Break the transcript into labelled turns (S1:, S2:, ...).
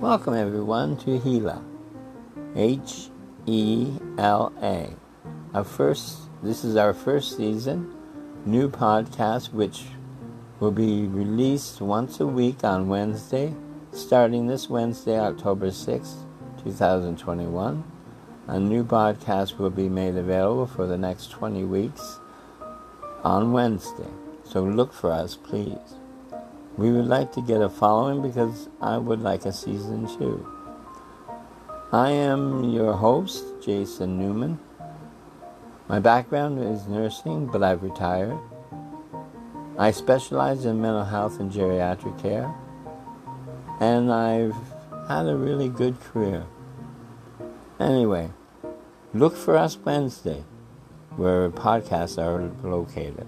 S1: Welcome everyone to Hela. H E L A. Our first this is our first season, new podcast which will be released once a week on Wednesday, starting this Wednesday, October 6th, 2021. A new podcast will be made available for the next 20 weeks on Wednesday. So look for us, please. We would like to get a following because I would like a season two. I am your host, Jason Newman. My background is nursing, but I've retired. I specialize in mental health and geriatric care, and I've had a really good career. Anyway, look for us Wednesday, where podcasts are located.